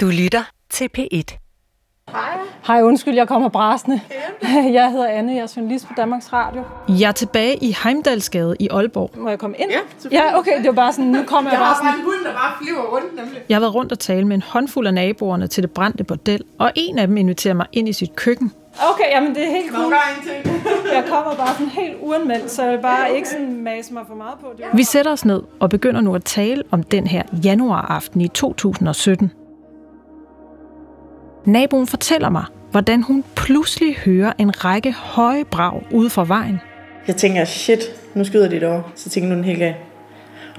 Du lytter til P1. Hej, undskyld, jeg kommer brasende. Jeg hedder Anne, jeg er journalist på Danmarks Radio. Jeg er tilbage i Heimdalsgade i Aalborg. Må jeg komme ind? Ja, Ja, okay, det var bare sådan, nu kommer jeg, Jeg bare har bare sådan. en hund, der bare flyver rundt, nemlig. Jeg har været rundt og tale med en håndfuld af naboerne til det brændte bordel, og en af dem inviterer mig ind i sit køkken. Okay, jamen det er helt cool. Jeg kommer bare sådan helt uanmeldt, så jeg vil bare ikke sådan mase mig for meget på. Det Vi sætter os ned og begynder nu at tale om den her januaraften i 2017. Naboen fortæller mig, hvordan hun pludselig hører en række høje brag ude fra vejen. Jeg tænker, shit, nu skyder de derovre. Så tænker nu er den helt gal.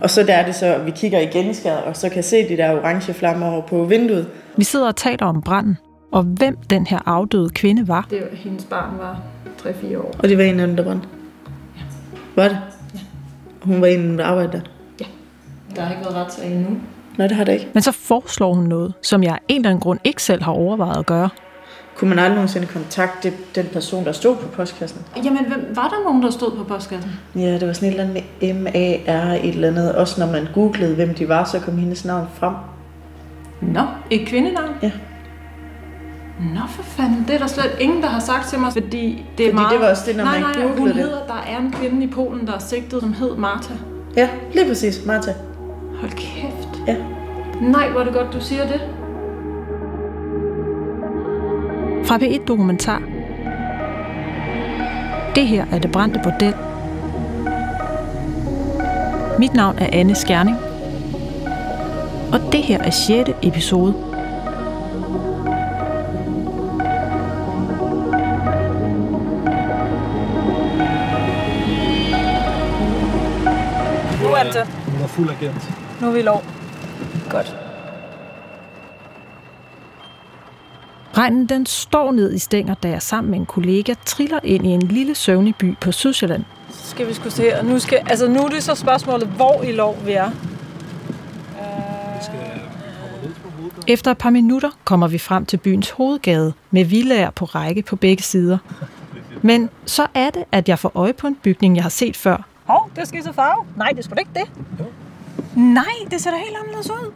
Og så der er det så, at vi kigger i skade, og så kan se de der orange flammer over på vinduet. Vi sidder og taler om branden, og hvem den her afdøde kvinde var. det var, hendes barn var 3-4 år. Og det var en af dem, der brændte. Var det? Ja. Hun var en af dem, der arbejdede der. Der har ikke været retssag endnu. Nej, det har det ikke. Men så foreslår hun noget, som jeg af en eller anden grund ikke selv har overvejet at gøre. Kunne man aldrig nogensinde kontakte den person, der stod på postkassen? Jamen, hvem, var der nogen, der stod på postkassen? Ja, det var sådan et eller andet med M-A-R, et eller andet. Også når man googlede, hvem de var, så kom hendes navn frem. Nå, et kvindenavn? Ja. Nå for fanden, det er der slet ingen, der har sagt til mig, fordi det er Fordi meget... det var også det, når nej, man nej, hun googlede det. hedder, der er en kvinde i Polen, der er sigtet, som hed Marta. Ja, lige præcis. Martha. Hold kæft. Ja. Nej, hvor er det godt, du siger det. Fra P1 Dokumentar. Det her er det brændte bordel. Mit navn er Anne Skjerning. Og det her er 6. episode. Nu er det. Hun er fuld agent. Nu er vi lov. Godt. Regnen den står ned i stænger, da jeg sammen med en kollega triller ind i en lille søvnig by på Sydsjælland. Så skal vi skulle se her. Nu, skal, altså, nu er det så spørgsmålet, hvor i lov vi er. Vi skal komme ned på hovedet. Efter et par minutter kommer vi frem til byens hovedgade med villager på række på begge sider. Men så er det, at jeg får øje på en bygning, jeg har set før. Hov, det skal så farve. Nej, det skulle ikke det. Nej, det ser da helt anderledes ud.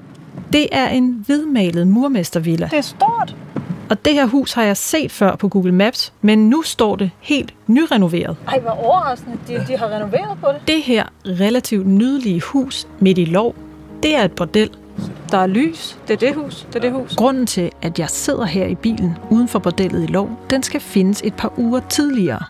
Det er en hvidmalet murmestervilla, Det er stort. og det her hus har jeg set før på Google Maps, men nu står det helt nyrenoveret. Ej, hvor overraskende. De, de har renoveret på det. Det her relativt nydelige hus midt i lov, det er et bordel. Der er lys. Det er det hus. Det er det hus. Grunden til, at jeg sidder her i bilen uden for bordellet i lov, den skal findes et par uger tidligere.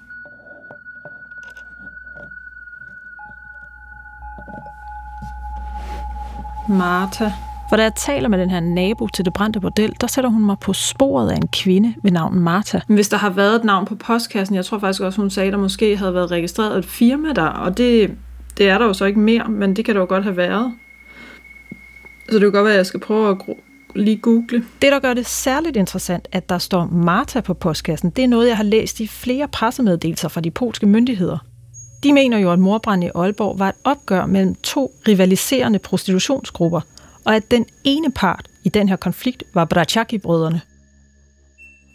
Marta. For da jeg taler med den her nabo til det brændte bordel, der sætter hun mig på sporet af en kvinde ved navn Martha. Men hvis der har været et navn på postkassen, jeg tror faktisk også, hun sagde, at der måske havde været registreret et firma der, og det, det er der jo så ikke mere, men det kan der jo godt have været. Så det kan godt være, at jeg skal prøve at lige google. Det, der gør det særligt interessant, at der står Martha på postkassen, det er noget, jeg har læst i flere pressemeddelelser fra de polske myndigheder. De mener jo, at morbranden i Aalborg var et opgør mellem to rivaliserende prostitutionsgrupper, og at den ene part i den her konflikt var Braciaki-brødrene.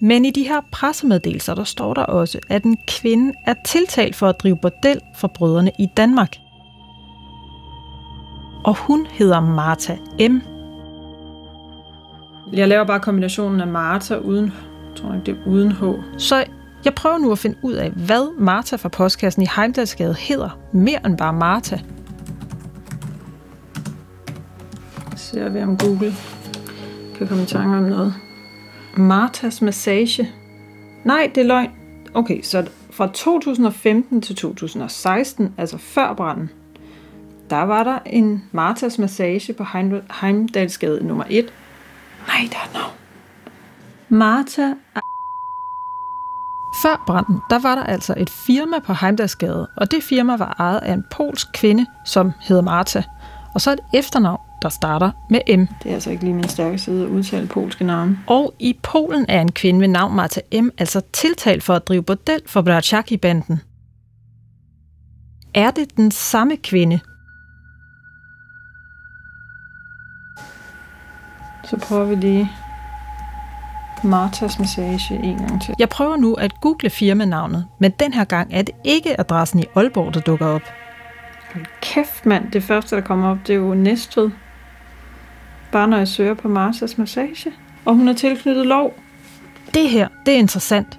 Men i de her pressemeddelelser, der står der også, at en kvinde er tiltalt for at drive bordel for brødrene i Danmark. Og hun hedder Martha M. Jeg laver bare kombinationen af Marta uden, jeg tror ikke, det er uden H. Så jeg prøver nu at finde ud af, hvad Martha fra postkassen i Heimdalsgade hedder, mere end bare Martha. Ser vi om Google kan komme i tanke om noget. Martas massage. Nej, det er løgn. Okay, så fra 2015 til 2016, altså før branden, der var der en Martas massage på Heim- Heimdalsgade nummer 1. Nej, der er navn. Marta Før branden, der var der altså et firma på Heimdalsgade, og det firma var ejet af en polsk kvinde, som hedder Marta og så et efternavn, der starter med M. Det er altså ikke lige min stærke side at udtale polske navne. Og i Polen er en kvinde ved navn Martha M. altså tiltalt for at drive bordel for Braciaki-banden. Er det den samme kvinde? Så prøver vi lige Martas massage en gang til. Jeg prøver nu at google firmanavnet, men den her gang er det ikke adressen i Aalborg, der dukker op. Kæft mand, det første der kommer op, det er jo Næstved. Bare når jeg søger på Martas Massage. Og hun er tilknyttet lov. Det her, det er interessant.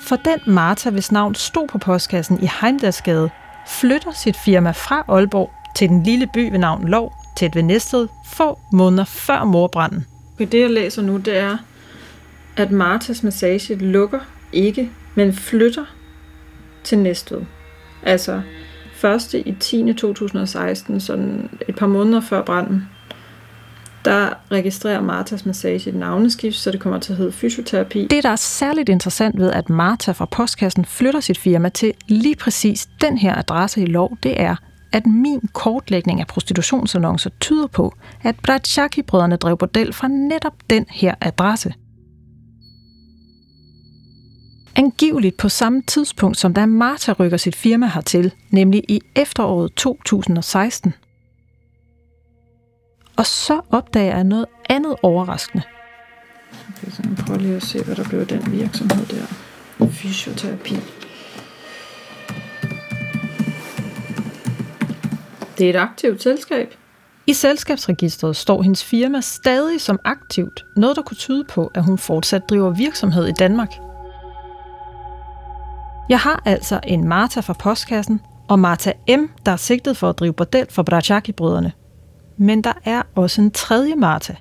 For den Martha, hvis navn stod på postkassen i Heimdalsgade, flytter sit firma fra Aalborg til den lille by ved navn Lov, tæt ved Næstved, få måneder før morbranden. Det jeg læser nu, det er, at Martas Massage lukker ikke, men flytter til Næstved. Altså første i 10. 2016, sådan et par måneder før branden, der registrerer Martas Massage et navneskift, så det kommer til at hedde fysioterapi. Det, der er særligt interessant ved, at Martha fra postkassen flytter sit firma til lige præcis den her adresse i lov, det er, at min kortlægning af prostitutionsannoncer tyder på, at Bratsjaki-brødrene drev bordel fra netop den her adresse. Angiveligt på samme tidspunkt, som da Martha rykker sit firma hertil, nemlig i efteråret 2016. Og så opdager jeg noget andet overraskende. Okay, så jeg prøver lige at se, hvad der blev den virksomhed der. Fysioterapi. Det er et aktivt selskab. I selskabsregistret står hendes firma stadig som aktivt, noget der kunne tyde på, at hun fortsat driver virksomhed i Danmark. Jeg har altså en Martha fra postkassen, og Martha M., der er sigtet for at drive bordel for Brachaki-brødrene. Men der er også en tredje Martha.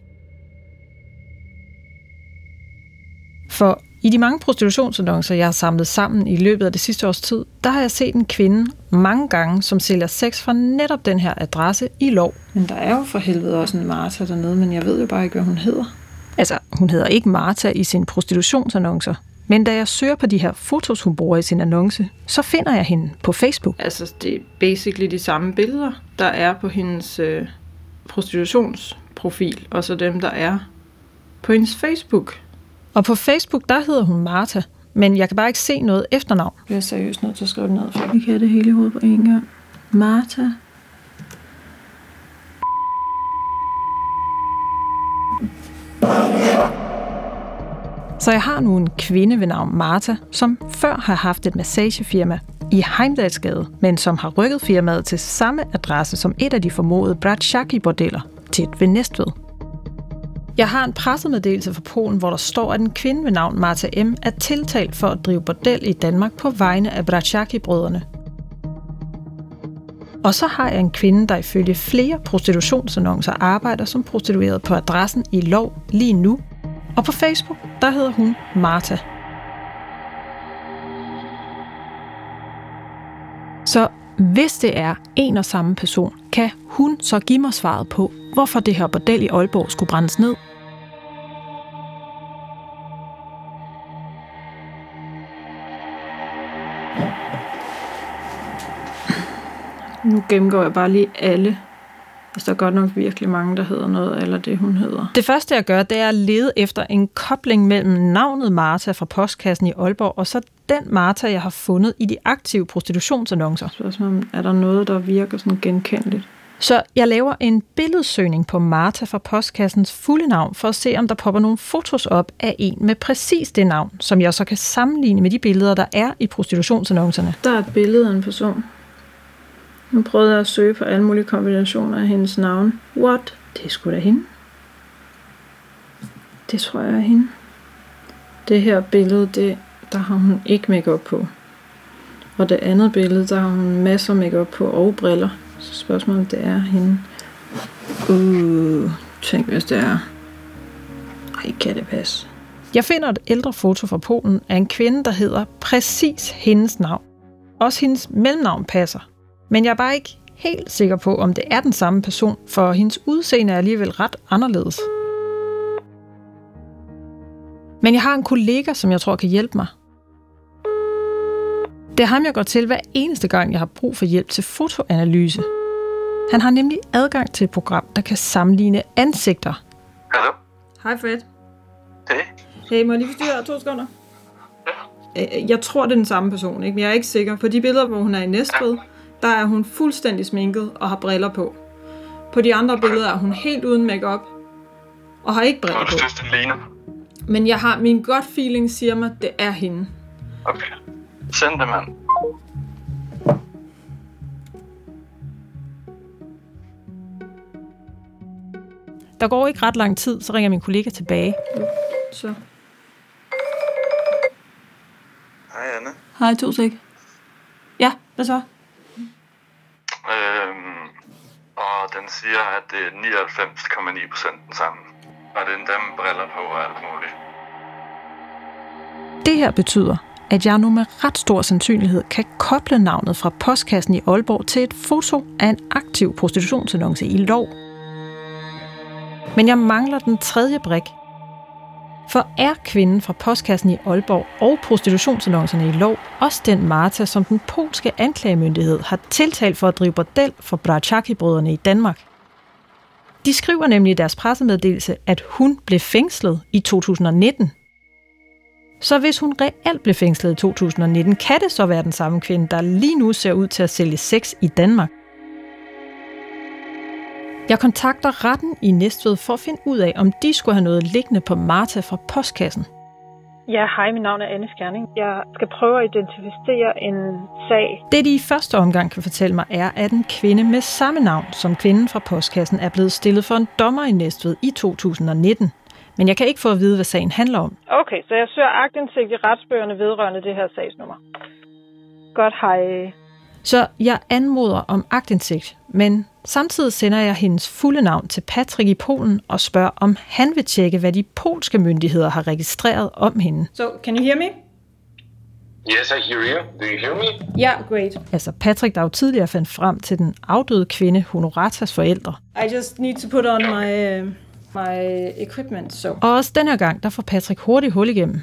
For i de mange prostitutionsannoncer, jeg har samlet sammen i løbet af det sidste års tid, der har jeg set en kvinde mange gange, som sælger sex fra netop den her adresse i lov. Men der er jo for helvede også en Martha dernede, men jeg ved jo bare ikke, hvad hun hedder. Altså, hun hedder ikke Martha i sine prostitutionsannoncer, men da jeg søger på de her fotos, hun bruger i sin annonce, så finder jeg hende på Facebook. Altså, det er basically de samme billeder, der er på hendes øh, prostitutionsprofil, og så dem, der er på hendes Facebook. Og på Facebook, der hedder hun Martha, men jeg kan bare ikke se noget efternavn. Jeg er seriøst nødt til at skrive det ned, for jeg kan det hele i hovedet på en gang. Martha. Så jeg har nu en kvinde ved navn Martha, som før har haft et massagefirma i Heimdalsgade, men som har rykket firmaet til samme adresse som et af de formodede Bratschaki-bordeller, tæt ved Næstved. Jeg har en pressemeddelelse fra Polen, hvor der står, at en kvinde ved navn Martha M. er tiltalt for at drive bordel i Danmark på vegne af Bratschaki-brødrene. Og så har jeg en kvinde, der ifølge flere prostitutionsannoncer arbejder som prostitueret på adressen i Lov lige nu. Og på Facebook, der hedder hun Martha. Så hvis det er en og samme person, kan hun så give mig svaret på, hvorfor det her bordel i Aalborg skulle brændes ned. Nu gennemgår jeg bare lige alle. Altså, der er godt nok virkelig mange, der hedder noget, eller det hun hedder. Det første, jeg gør, det er at lede efter en kobling mellem navnet Martha fra postkassen i Aalborg, og så den Martha, jeg har fundet i de aktive prostitutionsannoncer. Spørgsmålet er der noget, der virker sådan genkendeligt? Så jeg laver en billedsøgning på Martha fra postkassens fulde navn, for at se, om der popper nogle fotos op af en med præcis det navn, som jeg så kan sammenligne med de billeder, der er i prostitutionsannoncerne. Der er et billede af en person. Nu prøvede jeg at søge på alle mulige kombinationer af hendes navn. What? Det er sgu da hende. Det tror jeg er hende. Det her billede, det, der har hun ikke makeup på. Og det andet billede, der har hun masser af makeup på og briller. Så spørgsmålet det er hende. Uh, tænk hvis det er. Ej, kan det passe? Jeg finder et ældre foto fra Polen af en kvinde, der hedder præcis hendes navn. Også hendes mellemnavn passer. Men jeg er bare ikke helt sikker på, om det er den samme person, for hendes udseende er alligevel ret anderledes. Men jeg har en kollega, som jeg tror kan hjælpe mig. Det er ham, jeg går til hver eneste gang, jeg har brug for hjælp til fotoanalyse. Han har nemlig adgang til et program, der kan sammenligne ansigter. Hallo? Hej Fred. Hey. Hey, må jeg lige forstyrre to sekunder? Øh, Jeg tror, det er den samme person, ikke? men jeg er ikke sikker. På de billeder, hvor hun er i Næstved, der er hun fuldstændig sminket og har briller på. På de andre billeder er hun helt uden makeup og har ikke briller på. Men jeg har min gut feeling siger mig, det er hende. Okay. Send det, mand. Der går ikke ret lang tid, så ringer min kollega tilbage. Så. Hej Anne. Hej, to sek. Ja, hvad så? Øhm, og den siger, at det er 99,9 procent den samme. Og det er endda med briller på og alt muligt. Det her betyder, at jeg nu med ret stor sandsynlighed kan koble navnet fra postkassen i Aalborg til et foto af en aktiv prostitutionsannonce i lov. Men jeg mangler den tredje brik. For er kvinden fra postkassen i Aalborg og prostitutionsannoncerne i lov også den Marta, som den polske anklagemyndighed har tiltalt for at drive bordel for Brachaki-brødrene i Danmark? De skriver nemlig i deres pressemeddelelse, at hun blev fængslet i 2019. Så hvis hun reelt blev fængslet i 2019, kan det så være den samme kvinde, der lige nu ser ud til at sælge sex i Danmark. Jeg kontakter retten i Næstved for at finde ud af, om de skulle have noget liggende på Marta fra postkassen. Ja, hej, mit navn er Anne Skjerning. Jeg skal prøve at identificere en sag. Det, de i første omgang kan fortælle mig, er, at en kvinde med samme navn som kvinden fra postkassen er blevet stillet for en dommer i Næstved i 2019. Men jeg kan ikke få at vide, hvad sagen handler om. Okay, så jeg søger agtindsigt i retsbøgerne vedrørende det her sagsnummer. Godt, hej. Så jeg anmoder om agtindsigt, men samtidig sender jeg hendes fulde navn til Patrick i Polen og spørger, om han vil tjekke, hvad de polske myndigheder har registreret om hende. So, can you hear me? Yes, I hear you. Do you hear me? Yeah, great. Altså Patrick, der jo tidligere fandt frem til den afdøde kvinde Honoratas forældre. I just need to put on my, my equipment, so... Og også den her gang, der får Patrick hurtigt hul igennem.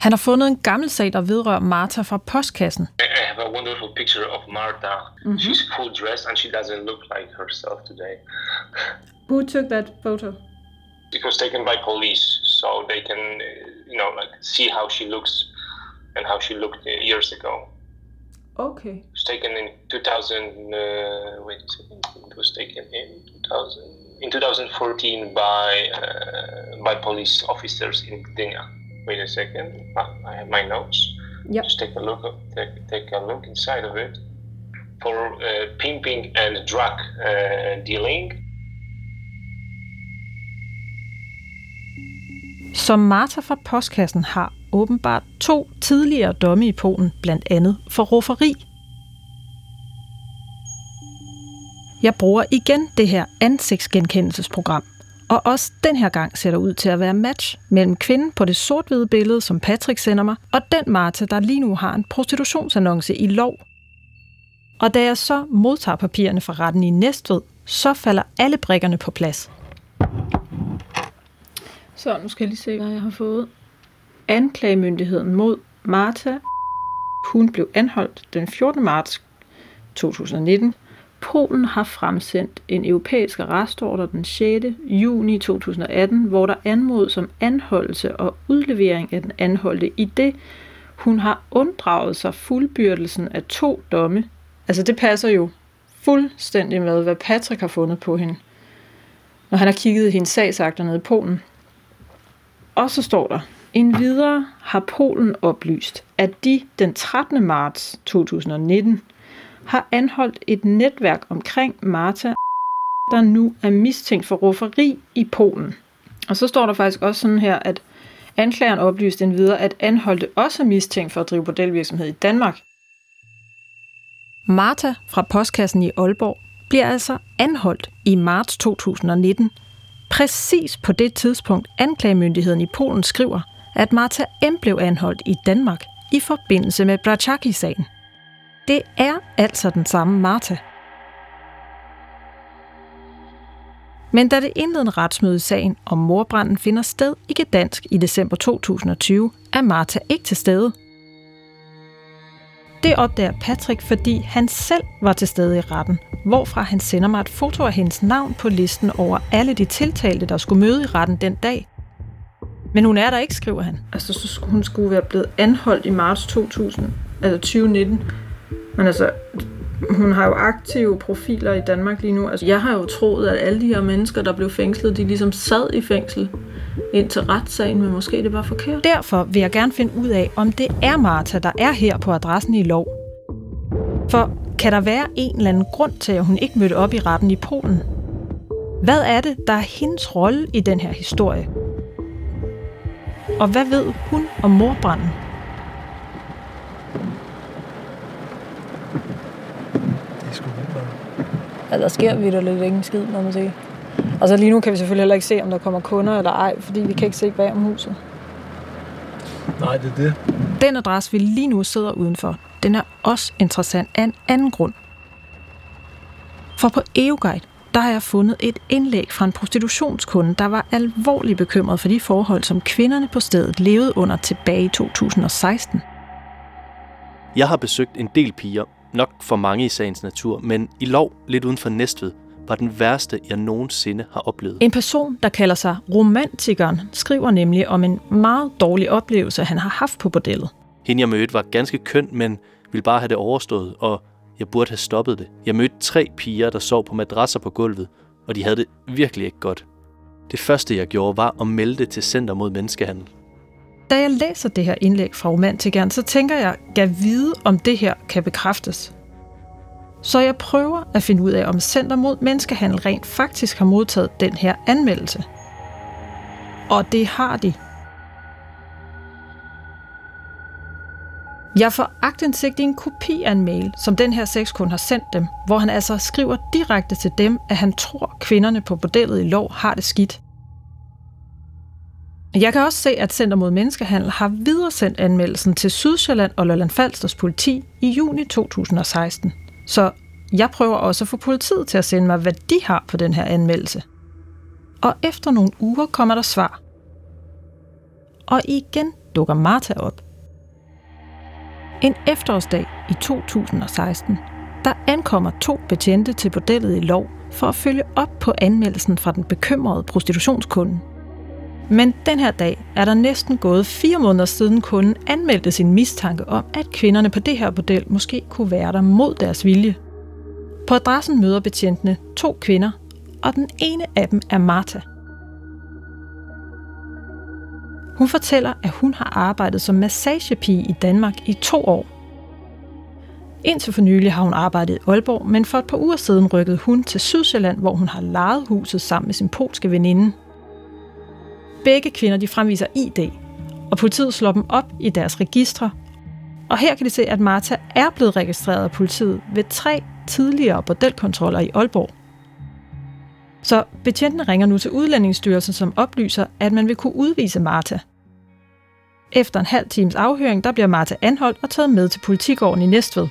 Han har fundet en gammel sag, der vedrører Martha fra postkassen. I have a wonderful picture of Marta. She's full dressed and she doesn't look like herself today. Who took that photo? It was taken by police, so they can, you know, like see how she looks and how she looked uh, years ago. Okay. It was taken in 2000. Uh, wait, it was taken in 2000 in 2014 by uh, by police officers in Gdynia. Wait a second. Ah, I have my notes. Yep. Just take a look. Take, take a look inside of it for uh, pimping and drug uh, dealing. Så Martha fra postkassen har åbenbart to tidligere domme i Polen, blandt andet for rufferi. Jeg bruger igen det her ansigtsgenkendelsesprogram, og også den her gang ser der ud til at være match mellem kvinden på det sort-hvide billede, som Patrick sender mig, og den Martha, der lige nu har en prostitutionsannonce i lov. Og da jeg så modtager papirerne fra retten i Næstved, så falder alle brikkerne på plads. Så nu skal jeg lige se, hvad jeg har fået. Anklagemyndigheden mod Martha. Hun blev anholdt den 14. marts 2019. Polen har fremsendt en europæisk arrestordre den 6. juni 2018, hvor der anmodes om anholdelse og udlevering af den anholdte i det, hun har unddraget sig fuldbyrdelsen af to domme. Altså det passer jo fuldstændig med, hvad Patrick har fundet på hende, når han har kigget i hendes sagsakter nede i Polen. Og så står der, en videre har Polen oplyst, at de den 13. marts 2019 har anholdt et netværk omkring Marta, der nu er mistænkt for rufferi i Polen. Og så står der faktisk også sådan her, at anklageren oplyste en videre, at anholdte også er mistænkt for at drive bordelvirksomhed i Danmark. Martha fra postkassen i Aalborg bliver altså anholdt i marts 2019, præcis på det tidspunkt anklagemyndigheden i Polen skriver, at Martha M. blev anholdt i Danmark i forbindelse med Braczaki-sagen. Det er altså den samme Martha. Men da det indledende retsmøde i sagen om morbranden finder sted i Gdansk i december 2020, er Martha ikke til stede. Det opdager Patrick, fordi han selv var til stede i retten, hvorfra han sender mig et foto af hendes navn på listen over alle de tiltalte, der skulle møde i retten den dag. Men hun er der ikke, skriver han. Altså, så skulle hun skulle være blevet anholdt i marts 2000, altså 2019. Men altså, hun har jo aktive profiler i Danmark lige nu. Altså, jeg har jo troet, at alle de her mennesker, der blev fængslet, de ligesom sad i fængsel indtil retssagen, men måske det var forkert. Derfor vil jeg gerne finde ud af, om det er Martha, der er her på adressen i lov. For kan der være en eller anden grund til, at hun ikke mødte op i retten i Polen? Hvad er det, der er hendes rolle i den her historie? Og hvad ved hun om morbranden? Det er sgu vildt nok. Ja, der sker vidderligt ikke en skid, når man siger. Og så lige nu kan vi selvfølgelig heller ikke se, om der kommer kunder eller ej, fordi vi kan ikke se bag om huset. Nej, det er det. Den adresse, vi lige nu sidder udenfor, den er også interessant af en anden grund. For på EUGuide, der har jeg fundet et indlæg fra en prostitutionskunde, der var alvorligt bekymret for de forhold, som kvinderne på stedet levede under tilbage i 2016. Jeg har besøgt en del piger, nok for mange i sagens natur, men i lov lidt uden for Næstved var den værste, jeg nogensinde har oplevet. En person, der kalder sig romantikeren, skriver nemlig om en meget dårlig oplevelse, han har haft på bordellet. Hende jeg mødte var ganske køn, men ville bare have det overstået, og jeg burde have stoppet det. Jeg mødte tre piger, der sov på madrasser på gulvet, og de havde det virkelig ikke godt. Det første, jeg gjorde, var at melde det til Center mod Menneskehandel. Da jeg læser det her indlæg fra romantikeren, så tænker jeg, kan vide, om det her kan bekræftes. Så jeg prøver at finde ud af, om Center mod Menneskehandel rent faktisk har modtaget den her anmeldelse. Og det har de. Jeg får agtindsigt i en kopi af en mail, som den her sexkunde har sendt dem, hvor han altså skriver direkte til dem, at han tror, kvinderne på bordellet i lov har det skidt. Jeg kan også se, at Center mod Menneskehandel har videresendt anmeldelsen til Sydsjælland og Lolland Falsters politi i juni 2016. Så jeg prøver også at få politiet til at sende mig, hvad de har på den her anmeldelse. Og efter nogle uger kommer der svar. Og igen dukker Martha op. En efterårsdag i 2016, der ankommer to betjente til bordellet i lov for at følge op på anmeldelsen fra den bekymrede prostitutionskunde. Men den her dag er der næsten gået fire måneder siden kunden anmeldte sin mistanke om, at kvinderne på det her bordel måske kunne være der mod deres vilje. På adressen møder betjentene to kvinder, og den ene af dem er Martha. Hun fortæller, at hun har arbejdet som massagepige i Danmark i to år. Indtil for nylig har hun arbejdet i Aalborg, men for et par uger siden rykkede hun til Sydsjælland, hvor hun har lejet huset sammen med sin polske veninde. Begge kvinder de fremviser ID, og politiet slår dem op i deres registre. Og her kan de se, at Martha er blevet registreret af politiet ved tre tidligere bordelkontroller i Aalborg. Så betjentene ringer nu til Udlændingsstyrelsen, som oplyser, at man vil kunne udvise Martha. Efter en halv times afhøring, der bliver Martha anholdt og taget med til politigården i Næstved.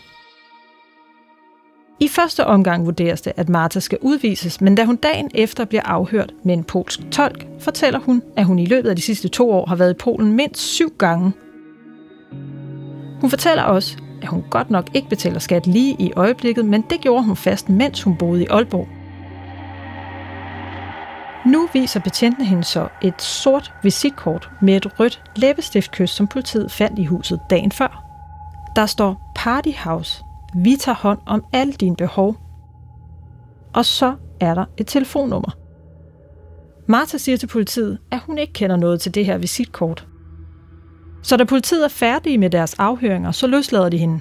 I første omgang vurderes det, at Marta skal udvises, men da hun dagen efter bliver afhørt med en polsk tolk, fortæller hun, at hun i løbet af de sidste to år har været i Polen mindst syv gange. Hun fortæller også, at hun godt nok ikke betaler skat lige i øjeblikket, men det gjorde hun fast, mens hun boede i Aalborg. Nu viser betjentene hende så et sort visitkort med et rødt læbestiftkys, som politiet fandt i huset dagen før. Der står Party House. Vi tager hånd om alle dine behov. Og så er der et telefonnummer. Martha siger til politiet, at hun ikke kender noget til det her visitkort. Så da politiet er færdige med deres afhøringer, så løslader de hende.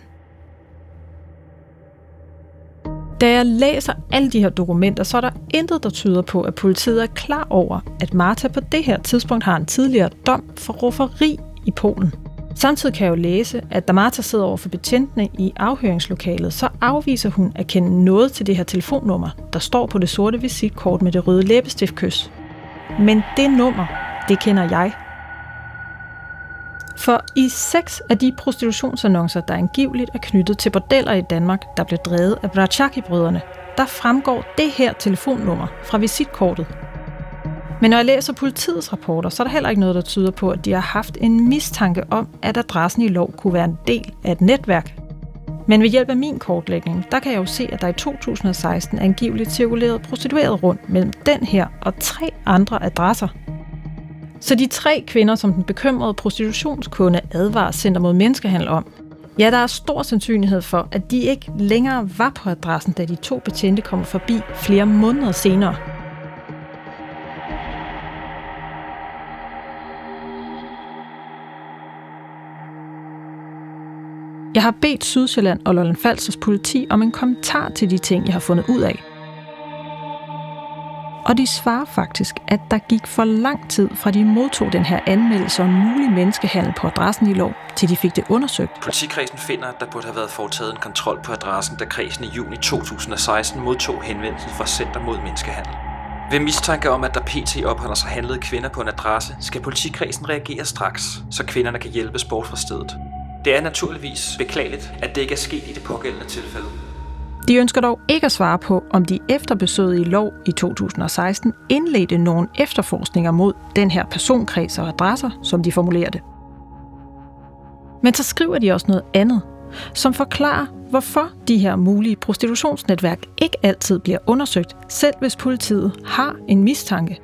Da jeg læser alle de her dokumenter, så er der intet, der tyder på, at politiet er klar over, at Martha på det her tidspunkt har en tidligere dom for rufferi i Polen. Samtidig kan jeg jo læse, at da Martha sidder over for betjentene i afhøringslokalet, så afviser hun at kende noget til det her telefonnummer, der står på det sorte visitkort med det røde læbestiftkys. Men det nummer, det kender jeg. For i seks af de prostitutionsannoncer, der angiveligt er knyttet til bordeller i Danmark, der blev drevet af Brachaki-brødrene, der fremgår det her telefonnummer fra visitkortet. Men når jeg læser politiets rapporter, så er der heller ikke noget, der tyder på, at de har haft en mistanke om, at adressen i lov kunne være en del af et netværk. Men ved hjælp af min kortlægning, der kan jeg jo se, at der i 2016 angiveligt cirkulerede prostitueret rundt mellem den her og tre andre adresser. Så de tre kvinder, som den bekymrede prostitutionskunde advarer Center mod Menneskehandel om, ja, der er stor sandsynlighed for, at de ikke længere var på adressen, da de to betjente kommer forbi flere måneder senere. Jeg har bedt Sydsjælland og Lolland Falsters politi om en kommentar til de ting, jeg har fundet ud af. Og de svarer faktisk, at der gik for lang tid fra de modtog den her anmeldelse om mulig menneskehandel på adressen i lov, til de fik det undersøgt. Politikredsen finder, at der burde have været foretaget en kontrol på adressen, da kredsen i juni 2016 modtog henvendelsen fra Center mod Menneskehandel. Ved mistanke om, at der pt. opholder sig handlede kvinder på en adresse, skal politikredsen reagere straks, så kvinderne kan hjælpes bort fra stedet. Det er naturligvis beklageligt, at det ikke er sket i det pågældende tilfælde. De ønsker dog ikke at svare på, om de efter besøget i lov i 2016 indledte nogle efterforskninger mod den her personkreds og adresser, som de formulerer det. Men så skriver de også noget andet, som forklarer, hvorfor de her mulige prostitutionsnetværk ikke altid bliver undersøgt, selv hvis politiet har en mistanke.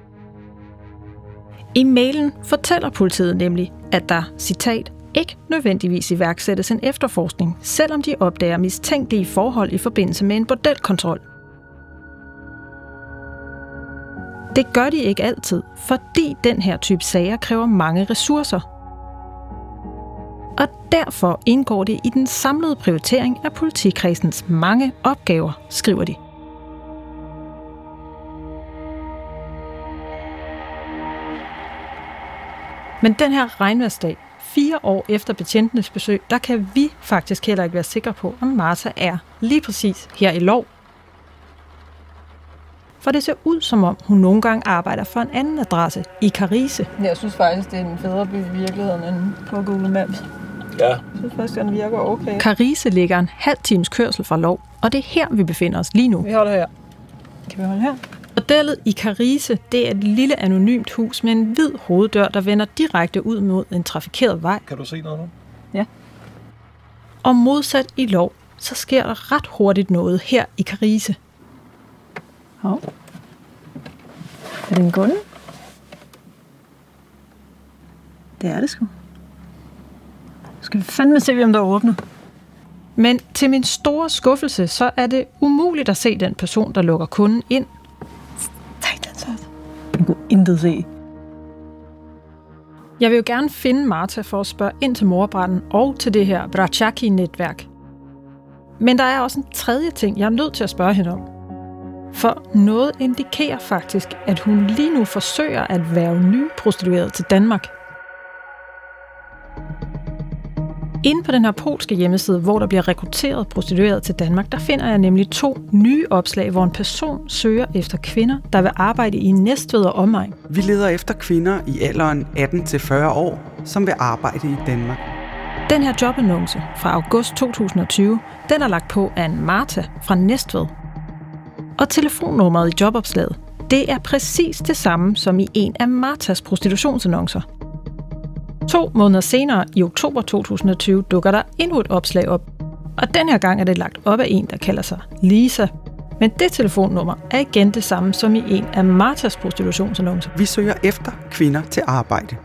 I mailen fortæller politiet nemlig, at der, citat, ikke nødvendigvis iværksættes en efterforskning, selvom de opdager mistænkelige forhold i forbindelse med en bordelkontrol. Det gør de ikke altid, fordi den her type sager kræver mange ressourcer. Og derfor indgår det i den samlede prioritering af politikredsens mange opgaver, skriver de. Men den her regnværsdag, fire år efter betjentenes besøg, der kan vi faktisk heller ikke være sikre på, om Martha er lige præcis her i lov. For det ser ud som om, hun nogle gange arbejder for en anden adresse i Carise. Jeg synes faktisk, det er en federe by i virkeligheden end på Google Maps. Ja. Jeg synes faktisk, den virker okay. Carise ligger en halv times kørsel fra lov, og det er her, vi befinder os lige nu. Vi holder her. Kan vi holde her? Bordellet i Carise, det er et lille anonymt hus med en hvid hoveddør, der vender direkte ud mod en trafikeret vej. Kan du se noget nu? Ja. Og modsat i lov, så sker der ret hurtigt noget her i Carise. Hov. Er det en kunde? Det er det sgu. Skal vi fandme se, om der er åbnet. Men til min store skuffelse, så er det umuligt at se den person, der lukker kunden ind. Jeg kunne intet se. Jeg vil jo gerne finde Martha for at spørge ind til morbranden og til det her Brachaki-netværk. Men der er også en tredje ting, jeg er nødt til at spørge hende om. For noget indikerer faktisk, at hun lige nu forsøger at være ny prostitueret til Danmark. Inde på den her polske hjemmeside, hvor der bliver rekrutteret prostitueret til Danmark, der finder jeg nemlig to nye opslag, hvor en person søger efter kvinder, der vil arbejde i Næstved og omegn. Vi leder efter kvinder i alderen 18-40 år, som vil arbejde i Danmark. Den her jobannonce fra august 2020, den er lagt på af en Marta fra Næstved. Og telefonnummeret i jobopslaget, det er præcis det samme som i en af Martas prostitutionsannoncer. To måneder senere, i oktober 2020, dukker der endnu et opslag op. Og den her gang er det lagt op af en, der kalder sig Lisa. Men det telefonnummer er igen det samme som i en af Martas prostitutionsannoncer. Vi søger efter kvinder til arbejde.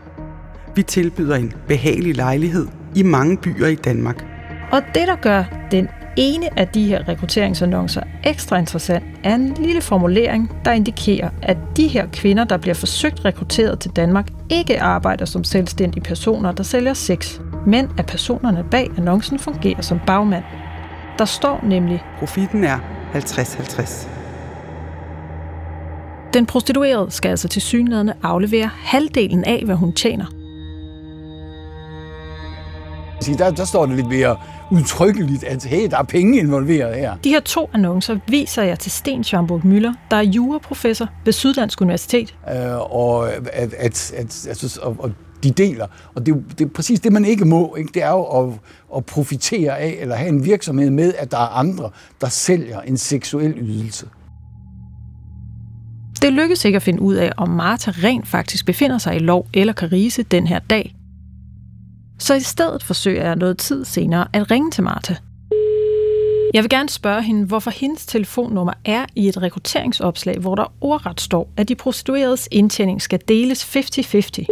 Vi tilbyder en behagelig lejlighed i mange byer i Danmark. Og det, der gør den ene af de her rekrutteringsannoncer ekstra interessant, er en lille formulering, der indikerer, at de her kvinder, der bliver forsøgt rekrutteret til Danmark, ikke arbejder som selvstændige personer, der sælger sex, men at personerne bag annoncen fungerer som bagmand. Der står nemlig, Profitten er 50-50. den prostituerede skal altså til synlædende aflevere halvdelen af, hvad hun tjener. Sige, der, der står det lidt mere udtrykkeligt, at hey, der er penge involveret her. De her to annoncer viser jeg til Sten Schamburg Møller, der er juraprofessor ved Syddansk Universitet. Øh, og, at, at, at, altså, og, og de deler. Og det, er det er præcis det, man ikke må. Ikke? Det er jo at, at profitere af, eller have en virksomhed med, at der er andre, der sælger en seksuel ydelse. Det lykkes ikke at finde ud af, om Martha rent faktisk befinder sig i Lov eller Carise den her dag. Så i stedet forsøger jeg noget tid senere at ringe til Martha. Jeg vil gerne spørge hende, hvorfor hendes telefonnummer er i et rekrutteringsopslag, hvor der ordret står, at de prostitueredes indtjening skal deles 50-50.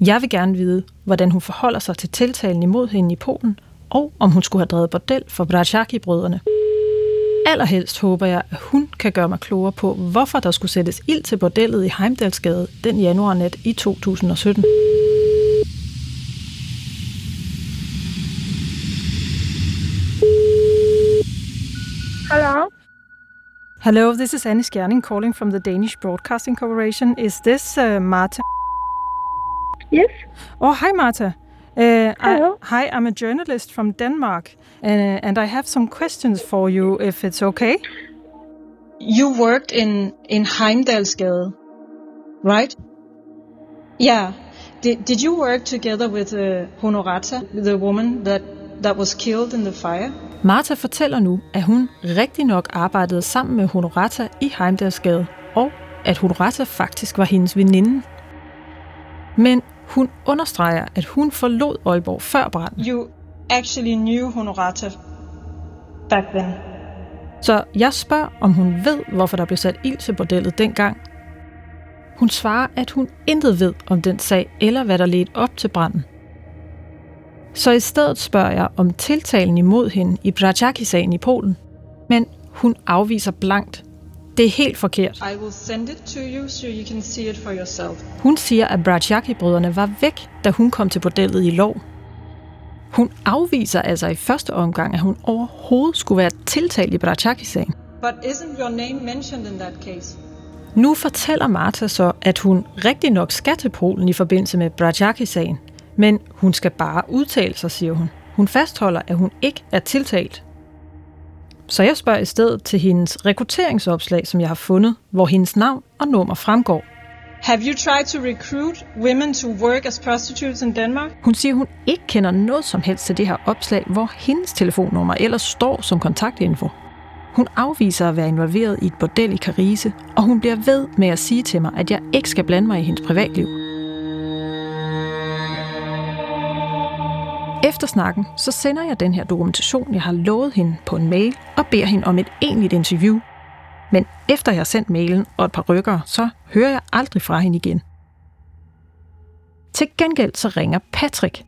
Jeg vil gerne vide, hvordan hun forholder sig til tiltalen imod hende i Polen, og om hun skulle have drevet bordel for Brachaki-brødrene. Allerhelst håber jeg, at hun kan gøre mig klogere på, hvorfor der skulle sættes ild til bordellet i Heimdalsgade den januarnat i 2017. Hello, this is Annie Skjerning calling from the Danish Broadcasting Corporation. Is this uh, Marta? Yes. Oh, hi, Marta. Uh, Hello. I, hi, I'm a journalist from Denmark, uh, and I have some questions for you, if it's okay. You worked in in Heimdalsgade, right? Yeah. Did, did you work together with uh, Honorata, the woman that, that was killed in the fire? Martha fortæller nu, at hun rigtig nok arbejdede sammen med Honorata i Heimdalsgade, og at Honorata faktisk var hendes veninde. Men hun understreger, at hun forlod Aalborg før branden. You actually knew Honorata back then. Så jeg spørger, om hun ved, hvorfor der blev sat ild til bordellet dengang. Hun svarer, at hun intet ved om den sag, eller hvad der ledte op til branden. Så i stedet spørger jeg om tiltalen imod hende i Braciaki-sagen i Polen. Men hun afviser blankt. Det er helt forkert. I will send it to you, so you can see it for yourself. Hun siger, at Braciaki-brødrene var væk, da hun kom til bordellet i lov. Hun afviser altså i første omgang, at hun overhovedet skulle være tiltalt i Braciaki-sagen. But isn't your name mentioned in that case? Nu fortæller Martha så, at hun rigtig nok skal til Polen i forbindelse med Braciaki-sagen, men hun skal bare udtale sig, siger hun. Hun fastholder, at hun ikke er tiltalt. Så jeg spørger i stedet til hendes rekrutteringsopslag, som jeg har fundet, hvor hendes navn og nummer fremgår. Have you tried to recruit women to work as prostitutes in Denmark? Hun siger, hun ikke kender noget som helst til det her opslag, hvor hendes telefonnummer ellers står som kontaktinfo. Hun afviser at være involveret i et bordel i Carise, og hun bliver ved med at sige til mig, at jeg ikke skal blande mig i hendes privatliv. Efter snakken, så sender jeg den her dokumentation, jeg har lovet hende på en mail, og beder hende om et egentligt interview. Men efter jeg har sendt mailen og et par rykker, så hører jeg aldrig fra hende igen. Til gengæld så ringer Patrick.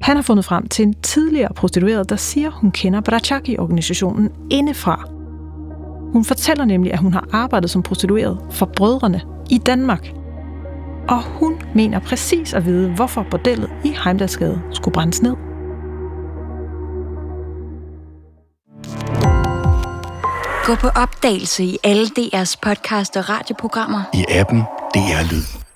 Han har fundet frem til en tidligere prostitueret, der siger, hun kender Brachaki-organisationen indefra. Hun fortæller nemlig, at hun har arbejdet som prostitueret for brødrene i Danmark. Og hun mener præcis at vide, hvorfor bordellet i Heimdalsgade skulle brændes ned. Gå på opdagelse i alle DR's podcast og radioprogrammer. I appen DR Lyd.